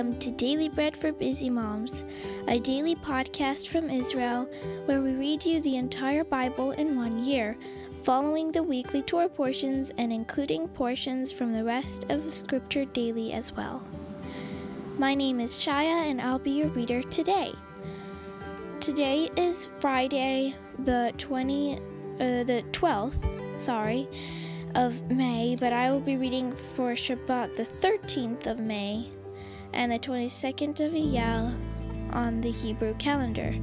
welcome to Daily Bread for Busy Moms, a daily podcast from Israel where we read you the entire Bible in one year, following the weekly Torah portions and including portions from the rest of Scripture daily as well. My name is Shaya and I'll be your reader today. Today is Friday, the 20 uh, the 12th, sorry of May, but I will be reading for Shabbat the 13th of May and the 22nd of Iyar on the Hebrew calendar.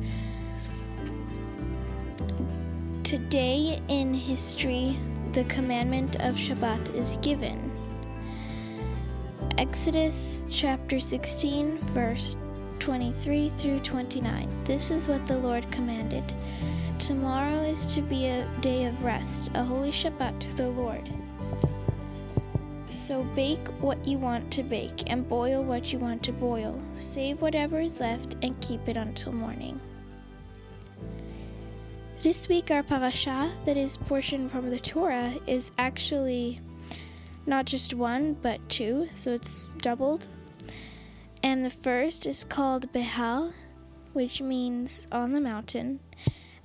Today in history, the commandment of Shabbat is given. Exodus chapter 16, verse 23 through 29. This is what the Lord commanded. Tomorrow is to be a day of rest, a holy Shabbat to the Lord. So bake what you want to bake, and boil what you want to boil. Save whatever is left, and keep it until morning. This week, our parasha, that is portion from the Torah, is actually not just one, but two, so it's doubled. And the first is called Behar, which means on the mountain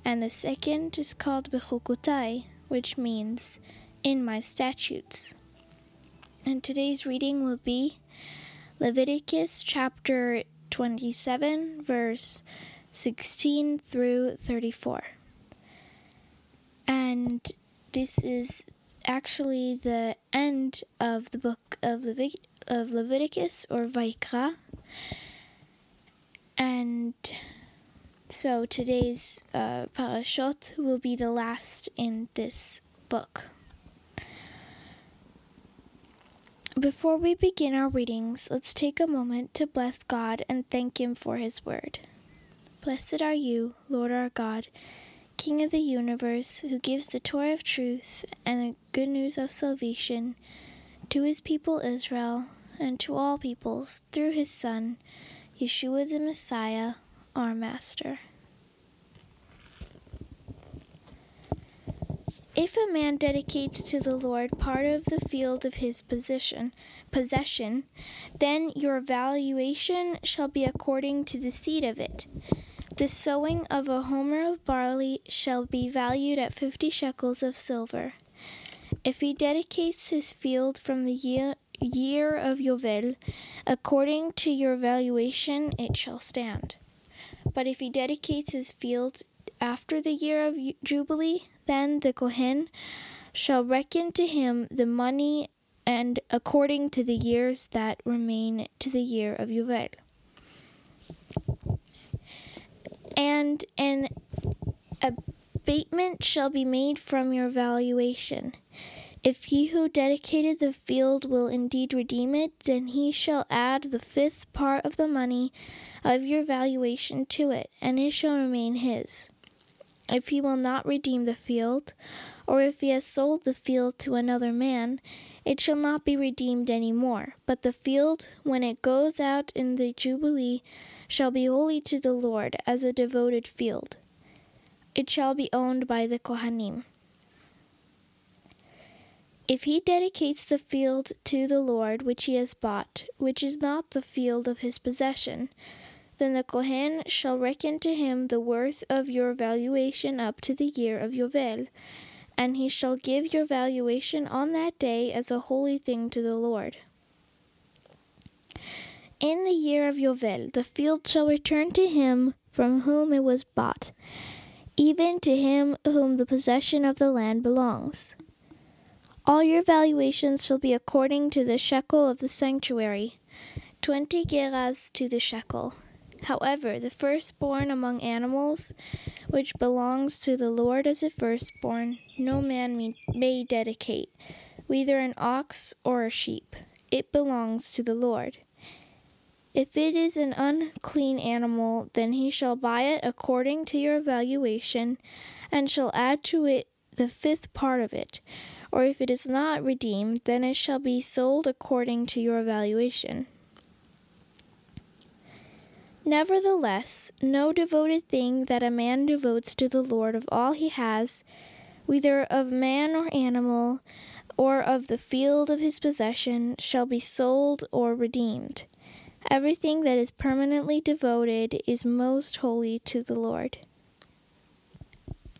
and the second is called Bechukotai, which means in my statutes. And today's reading will be Leviticus chapter 27, verse 16 through 34. And this is actually the end of the book of, of Leviticus or Vayikra. And so today's uh, parashot will be the last in this book. Before we begin our readings, let's take a moment to bless God and thank Him for His word. Blessed are you, Lord our God, King of the universe, who gives the Torah of truth and the good news of salvation to His people Israel and to all peoples through His Son, Yeshua the Messiah our master. If a man dedicates to the Lord part of the field of his possession, possession, then your valuation shall be according to the seed of it. The sowing of a homer of barley shall be valued at fifty shekels of silver. If he dedicates his field from the year, year of Yovel, according to your valuation it shall stand. But if he dedicates his field after the year of Jubilee, then the Kohen shall reckon to him the money and according to the years that remain to the year of Yovel. And an abatement shall be made from your valuation. If he who dedicated the field will indeed redeem it, then he shall add the fifth part of the money of your valuation to it, and it shall remain his. If he will not redeem the field, or if he has sold the field to another man, it shall not be redeemed any more. But the field, when it goes out in the Jubilee, shall be holy to the Lord as a devoted field. It shall be owned by the Kohanim. If he dedicates the field to the Lord which he has bought, which is not the field of his possession, then the Kohen shall reckon to him the worth of your valuation up to the year of Yovel, and he shall give your valuation on that day as a holy thing to the Lord. In the year of Yovel, the field shall return to him from whom it was bought, even to him whom the possession of the land belongs. All your valuations shall be according to the shekel of the sanctuary, twenty gerahs to the shekel. However, the firstborn among animals, which belongs to the Lord as a firstborn, no man may, dedicate, whether an ox or a sheep. It belongs to the Lord. If it is an unclean animal, then he shall buy it according to your valuation, and shall add to it the fifth part of it or if it is not redeemed, then it shall be sold according to your valuation. Nevertheless, no devoted thing that a man devotes to the Lord of all he has, whether of man or animal, or of the field of his possession, shall be sold or redeemed. Everything that is permanently devoted is most holy to the Lord.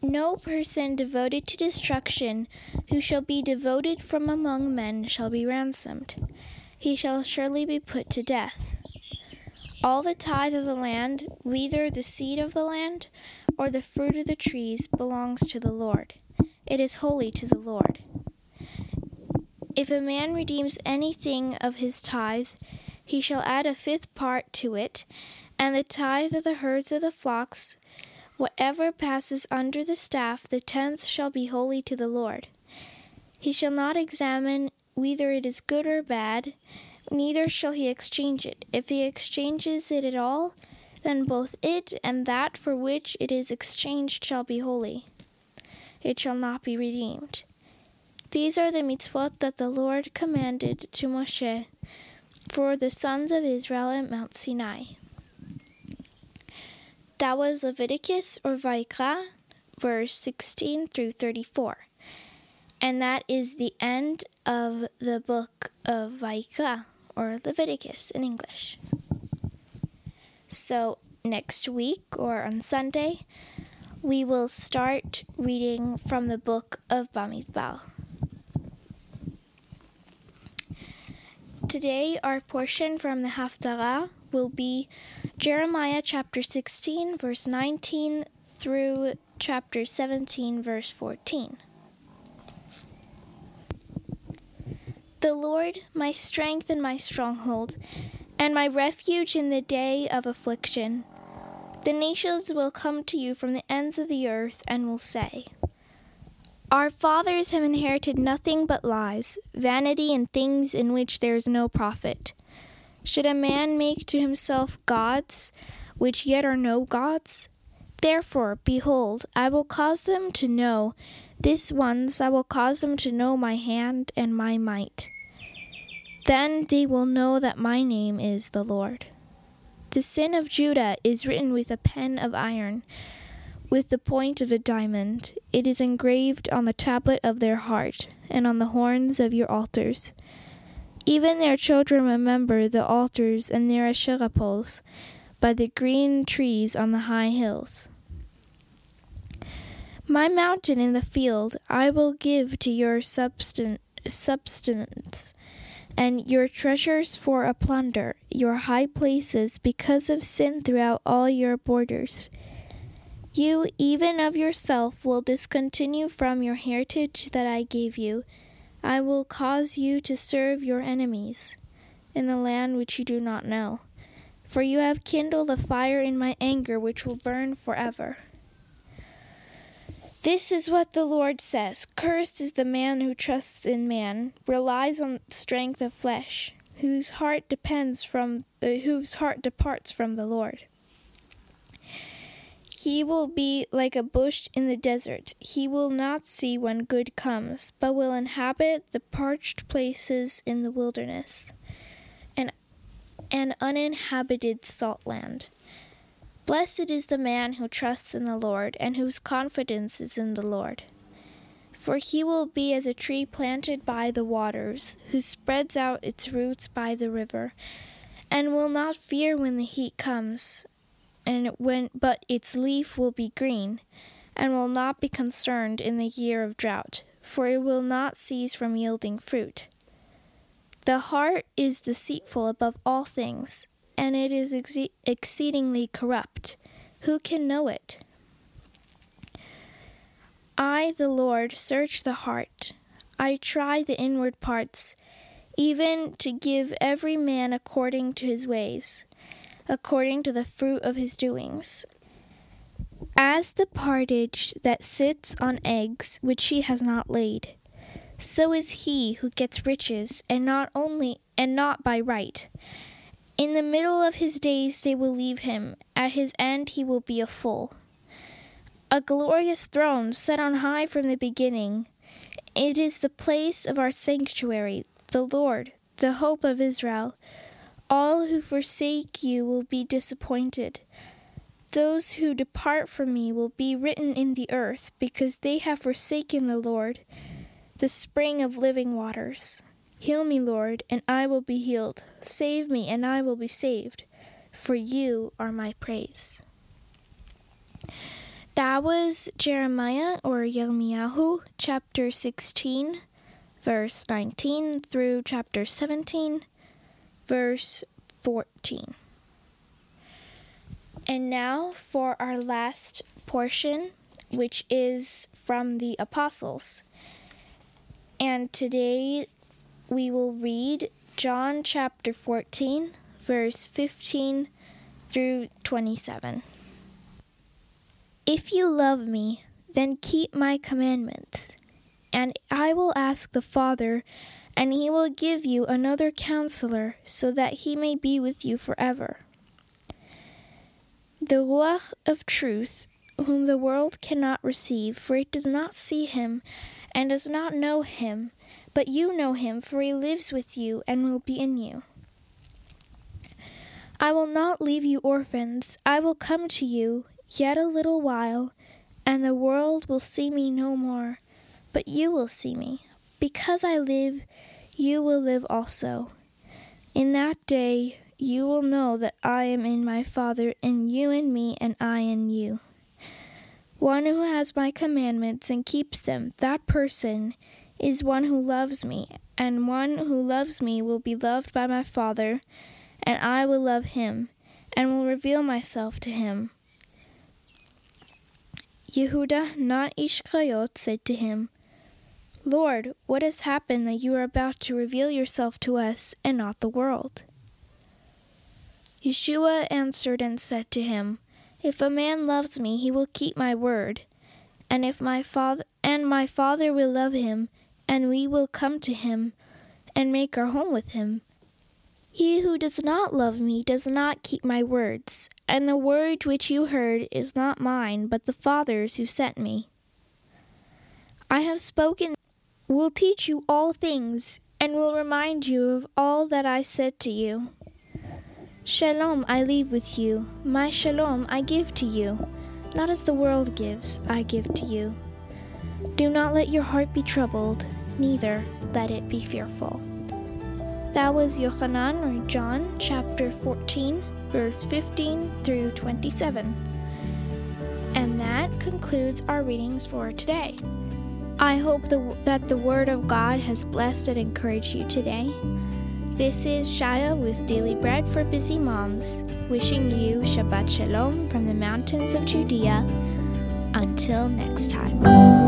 No person devoted to destruction who shall be devoted from among men shall be ransomed. He shall surely be put to death. All the tithe of the land, whether the seed of the land or the fruit of the trees, belongs to the Lord. It is holy to the Lord. If a man redeems anything of his tithe, he shall add a fifth part to it, and the tithe of the herds of the flocks, whatever passes under the staff, the tenth shall be holy to the Lord. He shall not examine whether it is good or bad, neither shall he exchange it. If he exchanges it at all, then both it and that for which it is exchanged shall be holy. It shall not be redeemed. These are the mitzvot that the Lord commanded to Moshe for the sons of Israel at Mount Sinai. That was Leviticus or Vayikra, verse 16 through 34. And that is the end of the book of Vayikra or Leviticus in English. So, next week or on Sunday, we will start reading from the book of Bamidbar. Today, our portion from the Haftarah will be Jeremiah chapter 16, verse 19 through chapter 17, verse 14. The Lord, my strength and my stronghold, and my refuge in the day of affliction. The nations will come to you from the ends of the earth and will say, Our fathers have inherited nothing but lies, vanity, and things in which there is no profit. Should a man make to himself gods, which yet are no gods? Therefore, behold, I will cause them to know, this once I will cause them to know my hand and my might. Then they will know that my name is the Lord. The sin of Judah is written with a pen of iron, with the point of a diamond. It is engraved on the tablet of their heart, and on the horns of your altars. Even their children remember the altars and their Asherah poles by the green trees on the high hills. My mountain in the field I will give to your subsistence and your treasures for a plunder, your high places because of sin throughout all your borders. You, even of yourself, will discontinue from your heritage that I gave you. I will cause you to serve your enemies in the land which you do not know. For you have kindled a fire in my anger which will burn forever. This is what the Lord says Cursed is the man who trusts in man, relies on strength of flesh, whose heart depends from uh, whose heart departs from the Lord. He will be like a bush in the desert. He will not see when good comes, but will inhabit the parched places in the wilderness, an, an uninhabited salt land. Blessed is the man who trusts in the Lord, and whose confidence is in the Lord. For he will be as a tree planted by the waters, who spreads out its roots by the river, and will not fear when the heat comes, and when but its leaf will be green, and will not be concerned in the year of drought, for it will not cease from yielding fruit. The heart is deceitful above all things and it is ex- exceedingly corrupt. Who can know it? I, the Lord, search the heart. I try the inward parts, even to give every man according to his ways, according to the fruit of his doings. As the partridge that sits on eggs which he has not laid, so is he who gets riches, and not only and not by right. In the middle of his days they will leave him, at his end he will be a fool. A glorious throne set on high from the beginning. It is the place of our sanctuary, the Lord, the hope of Israel. All who forsake you will be disappointed. Those who depart from me will be written in the earth, because they have forsaken the Lord, the spring of living waters. Heal me, Lord, and I will be healed. Save me, and I will be saved, for you are my praise. That was Jeremiah or Yirmiyahu, chapter 16, verse 19 through chapter 17, verse 14. And now for our last portion, which is from the Apostles. And today we will read John chapter 14, verse 15 through 27. If you love me, then keep my commandments, and I will ask the Father, and he will give you another counselor, so that he may be with you forever. The Ruach of truth, whom the world cannot receive, for it does not see him and does not know him, but you know him, for he lives with you and will be in you. I will not leave you orphans, I will come to you yet a little while, and the world will see me no more, but you will see me. Because I live, you will live also. In that day, you will know that I am in my Father, and you in me, and I in you. One who has my commandments and keeps them, that person is one who loves me, and one who loves me will be loved by my Father, and I will love him, and will reveal myself to him. Yehuda, not Ishkariot, said to him, Lord, what has happened that you are about to reveal yourself to us and not the world? Yeshua answered and said to him, If a man loves me, he will keep my word, and if my father and my father will love him, and we will come to him and make our home with him. He who does not love me does not keep my words, and the word which you heard is not mine, but the Father's who sent me. I have spoken, will teach you all things, and will remind you of all that I said to you. Shalom I leave with you, my shalom I give to you. Not as the world gives, I give to you. Do not let your heart be troubled, neither let it be fearful. That was Yochanan or John chapter 14, verse 15 through 27. And that concludes our readings for today. I hope the, that the Word of God has blessed and encouraged you today. This is Shaya with Daily Bread for Busy Moms, wishing you Shabbat Shalom from the mountains of Judea. Until next time.